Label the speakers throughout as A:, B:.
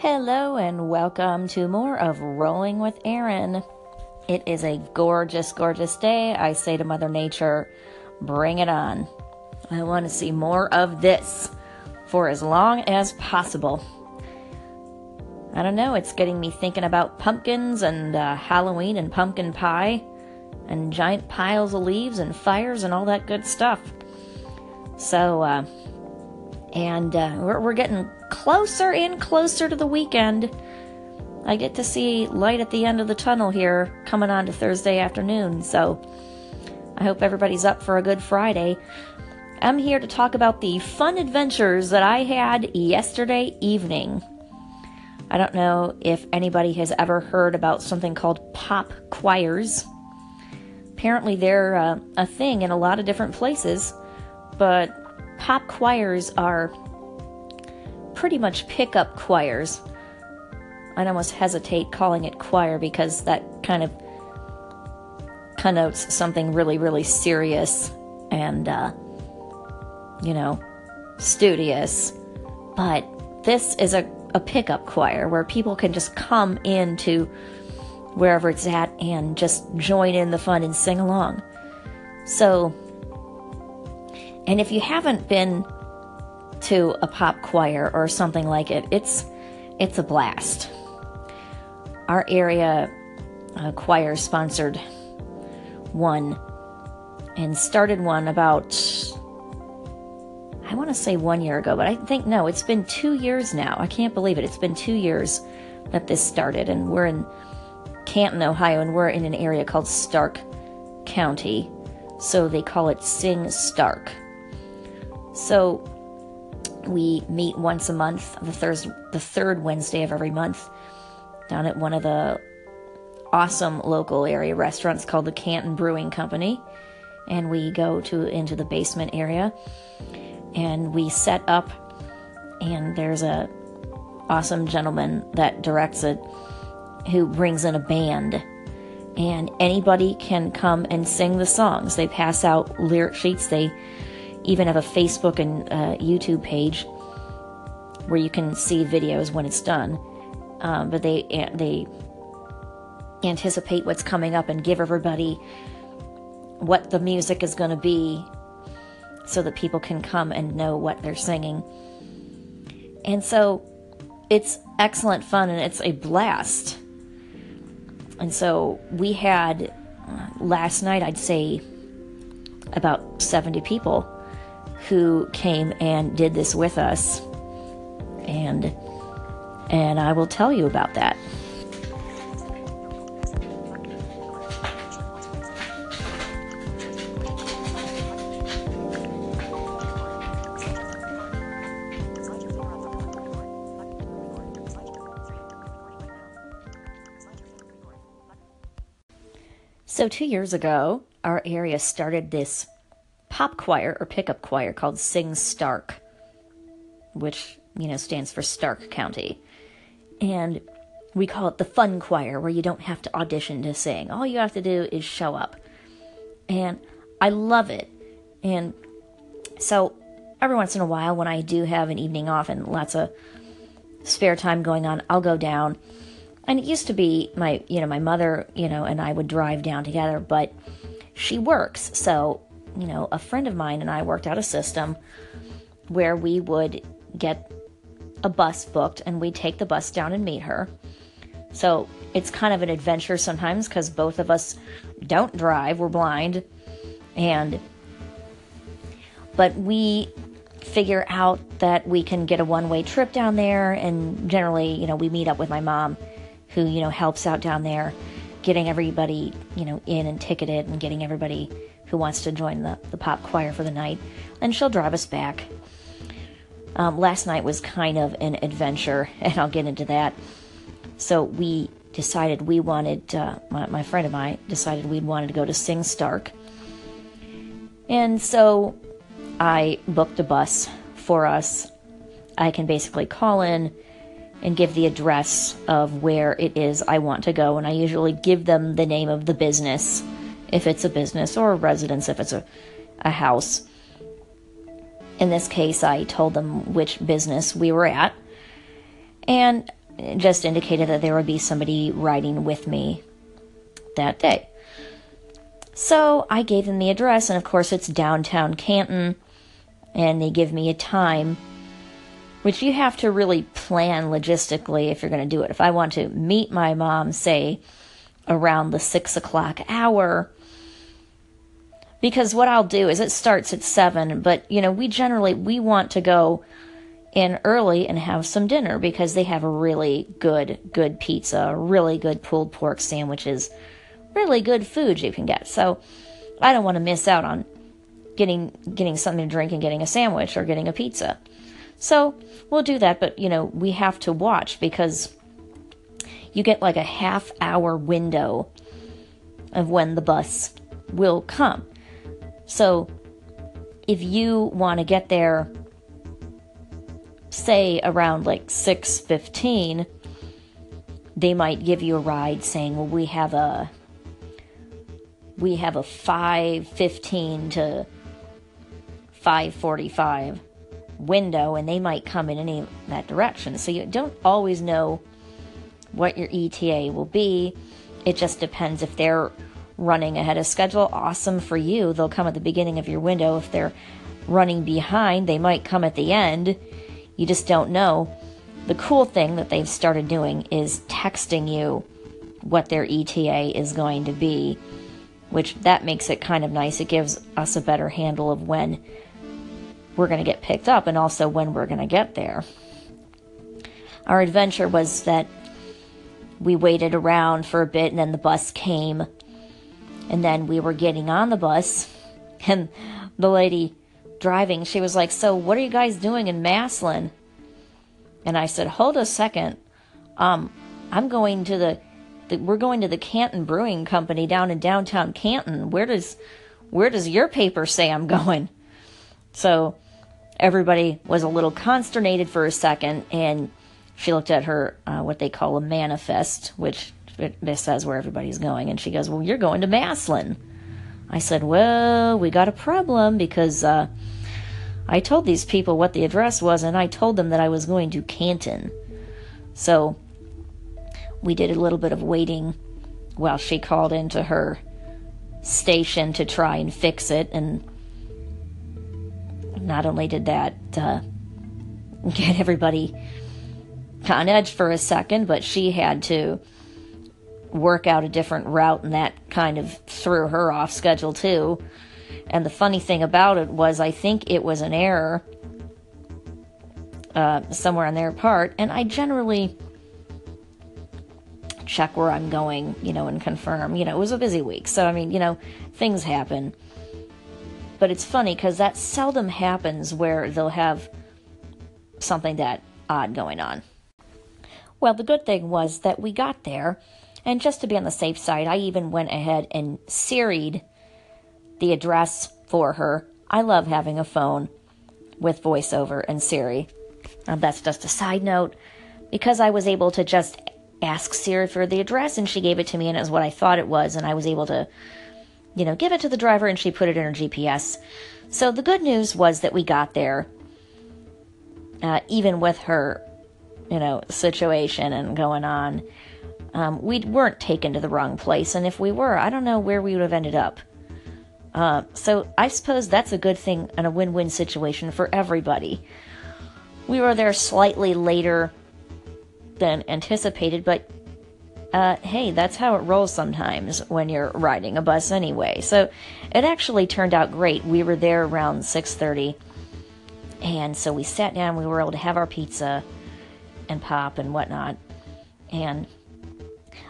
A: Hello, and welcome to more of Rolling with Aaron. It is a gorgeous, gorgeous day. I say to Mother Nature, bring it on. I want to see more of this for as long as possible. I don't know, it's getting me thinking about pumpkins and uh, Halloween and pumpkin pie and giant piles of leaves and fires and all that good stuff. So, uh, and uh, we're, we're getting closer and closer to the weekend. I get to see light at the end of the tunnel here coming on to Thursday afternoon, so I hope everybody's up for a good Friday. I'm here to talk about the fun adventures that I had yesterday evening. I don't know if anybody has ever heard about something called pop choirs. Apparently, they're uh, a thing in a lot of different places, but pop choirs are pretty much pickup choirs. I'd almost hesitate calling it choir because that kind of connotes something really, really serious and, uh, you know, studious. But this is a, a pickup choir where people can just come into wherever it's at and just join in the fun and sing along. So, and if you haven't been to a pop choir or something like it, it's it's a blast. Our area uh, choir sponsored one and started one about I want to say one year ago, but I think no, it's been two years now. I can't believe it. It's been two years that this started, and we're in Canton, Ohio, and we're in an area called Stark County, so they call it Sing Stark. So we meet once a month, the third the third Wednesday of every month, down at one of the awesome local area restaurants called the Canton Brewing Company, and we go to into the basement area, and we set up, and there's a awesome gentleman that directs it, who brings in a band. And anybody can come and sing the songs. They pass out lyric sheets. They even have a Facebook and uh, YouTube page where you can see videos when it's done. Um, but they they anticipate what's coming up and give everybody what the music is going to be so that people can come and know what they're singing. And so it's excellent fun and it's a blast. And so we had uh, last night, I'd say about 70 people who came and did this with us. And and I will tell you about that. So, two years ago, our area started this pop choir or pickup choir called Sing Stark, which, you know, stands for Stark County. And we call it the fun choir, where you don't have to audition to sing. All you have to do is show up. And I love it. And so every once in a while, when I do have an evening off and lots of spare time going on, I'll go down. And it used to be my, you know, my mother, you know, and I would drive down together, but she works. So you know, a friend of mine and I worked out a system where we would get a bus booked and we'd take the bus down and meet her. So it's kind of an adventure sometimes because both of us don't drive, we're blind. And, but we figure out that we can get a one way trip down there. And generally, you know, we meet up with my mom who, you know, helps out down there, getting everybody, you know, in and ticketed and getting everybody who wants to join the, the pop choir for the night, and she'll drive us back. Um, last night was kind of an adventure, and I'll get into that. So we decided we wanted, uh, my, my friend and I decided we wanted to go to Sing Stark. And so I booked a bus for us. I can basically call in and give the address of where it is I want to go, and I usually give them the name of the business if it's a business or a residence if it's a, a house. In this case, I told them which business we were at. And just indicated that there would be somebody riding with me that day. So I gave them the address, and of course, it's downtown Canton, and they give me a time, which you have to really plan logistically if you're going to do it. If I want to meet my mom, say, around the six o'clock hour, because what I'll do is it starts at seven, but you know, we generally we want to go in early and have some dinner because they have a really good, good pizza, really good pulled pork sandwiches, really good food you can get. So I don't want to miss out on getting getting something to drink and getting a sandwich or getting a pizza. So we'll do that, but you know, we have to watch because you get like a half hour window of when the bus will come. So if you want to get there say around like 6:15 they might give you a ride saying, "Well, we have a we have a 5:15 to 5:45 window and they might come in any that direction." So you don't always know what your ETA will be. It just depends if they're running ahead of schedule. Awesome for you. They'll come at the beginning of your window. If they're running behind, they might come at the end you just don't know. The cool thing that they've started doing is texting you what their ETA is going to be, which that makes it kind of nice. It gives us a better handle of when we're going to get picked up and also when we're going to get there. Our adventure was that we waited around for a bit and then the bus came and then we were getting on the bus and the lady driving, she was like, So, what are you guys doing in Massillon? And I said, Hold a second. Um, I'm going to the, the, we're going to the Canton Brewing Company down in downtown Canton. Where does where does your paper say I'm going? So everybody was a little consternated for a second, and she looked at her uh, what they call a manifest, which this says where everybody's going, and she goes, "Well, you're going to Massillon." I said, Well, we got a problem because uh, I told these people what the address was and I told them that I was going to Canton. So we did a little bit of waiting while she called into her station to try and fix it. And not only did that uh, get everybody on edge for a second, but she had to work out a different route, and that kind of threw her off schedule too. And the funny thing about it was, I think it was an error uh, somewhere on their part, and I generally check where I'm going, you know, and confirm. You know, it was a busy week, so I mean, you know, things happen. But it's funny because that seldom happens where they'll have something that odd going on. Well, the good thing was that we got there and just to be on the safe side, I even went ahead and Siri'd the address for her. I love having a phone with voiceover and Siri. Um, that's just a side note. Because I was able to just ask Siri for the address and she gave it to me and it was what I thought it was, and I was able to, you know, give it to the driver and she put it in her GPS. So the good news was that we got there, uh, even with her, you know, situation and going on um, we weren't taken to the wrong place, and if we were, I don't know where we would have ended up. Uh, so I suppose that's a good thing and a win win situation for everybody. We were there slightly later than anticipated, but uh, hey, that's how it rolls sometimes when you're riding a bus anyway. So it actually turned out great. We were there around 6:30, and so we sat down. We were able to have our pizza and pop and whatnot, and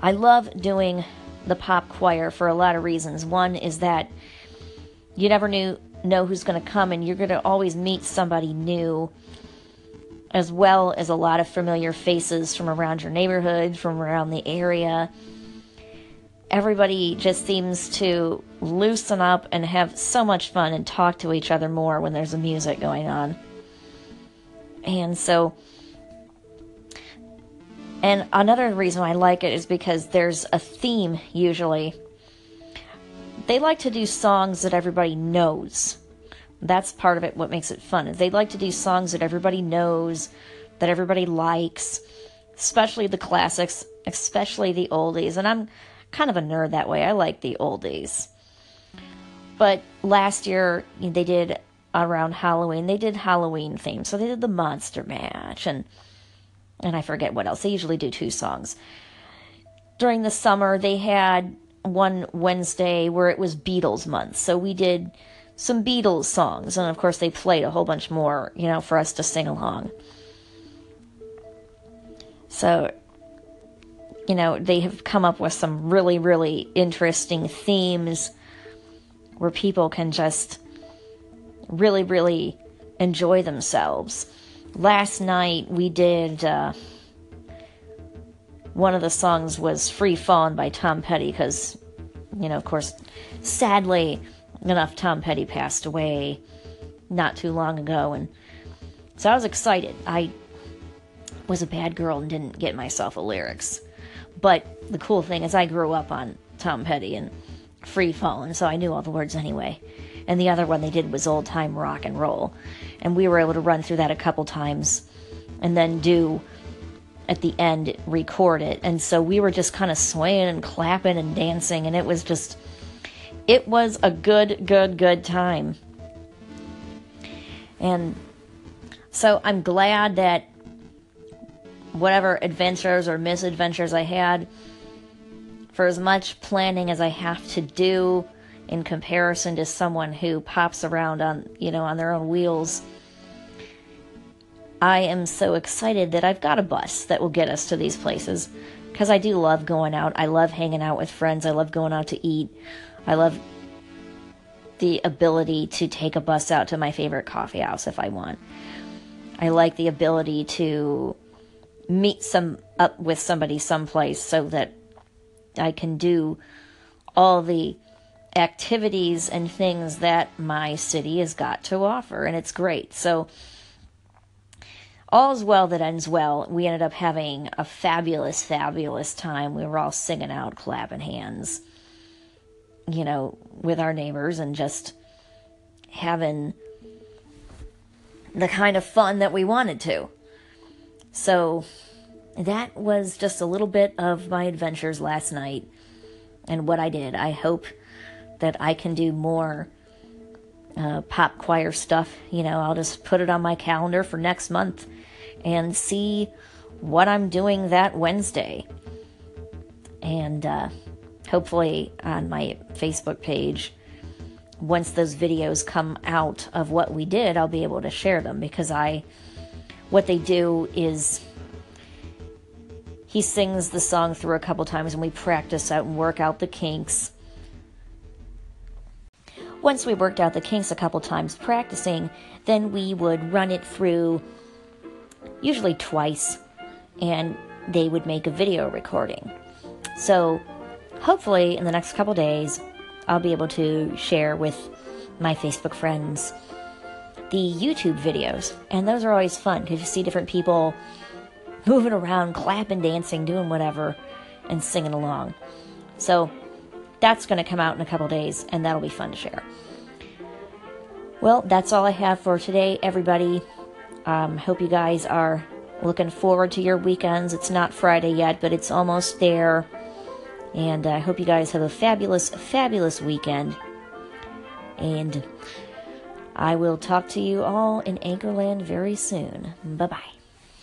A: I love doing the pop choir for a lot of reasons. One is that you never knew know who's going to come and you're going to always meet somebody new as well as a lot of familiar faces from around your neighborhood, from around the area. Everybody just seems to loosen up and have so much fun and talk to each other more when there's a music going on. And so and another reason I like it is because there's a theme usually. They like to do songs that everybody knows. That's part of it, what makes it fun. They like to do songs that everybody knows, that everybody likes. especially the classics, especially the oldies. And I'm kind of a nerd that way. I like the oldies. But last year they did around Halloween. They did Halloween theme, so they did the Monster Mash and and I forget what else. They usually do two songs. During the summer, they had one Wednesday where it was Beatles month, so we did some Beatles songs, and of course they played a whole bunch more, you know, for us to sing along. So, you know, they have come up with some really, really interesting themes where people can just really, really enjoy themselves. Last night we did, uh, one of the songs was Free Fallin' by Tom Petty because, you know, of course, sadly enough, Tom Petty passed away not too long ago. And so I was excited. I was a bad girl and didn't get myself a lyrics. But the cool thing is, I grew up on Tom Petty and Free Fallin', so I knew all the words anyway and the other one they did was old time rock and roll. And we were able to run through that a couple times and then do at the end record it. And so we were just kind of swaying and clapping and dancing and it was just it was a good good good time. And so I'm glad that whatever adventures or misadventures I had for as much planning as I have to do in comparison to someone who pops around on, you know, on their own wheels. I am so excited that I've got a bus that will get us to these places because I do love going out. I love hanging out with friends. I love going out to eat. I love the ability to take a bus out to my favorite coffee house if I want. I like the ability to meet some up with somebody someplace so that I can do all the activities and things that my city has got to offer, and it's great. So, all's well that ends well. We ended up having a fabulous, fabulous time. We were all singing out, clapping hands, you know, with our neighbors and just having the kind of fun that we wanted to. So, that was just a little bit of my adventures last night and what I did. I hope that I can do more uh, pop choir stuff. You know, I'll just put it on my calendar for next month and see what I'm doing that Wednesday. And uh, hopefully on my Facebook page, once those videos come out of what we did, I'll be able to share them because I, what they do is he sings the song through a couple times and we practice out and work out the kinks once we worked out the kinks a couple times practicing, then we would run it through usually twice and they would make a video recording. So hopefully in the next couple days, I'll be able to share with my Facebook friends the YouTube videos. And those are always fun because you see different people moving around, clapping, dancing, doing whatever, and singing along. So that's going to come out in a couple days, and that'll be fun to share. Well, that's all I have for today, everybody. Um, hope you guys are looking forward to your weekends. It's not Friday yet, but it's almost there. And I hope you guys have a fabulous, fabulous weekend. And I will talk to you all in Anchorland very soon. Bye bye.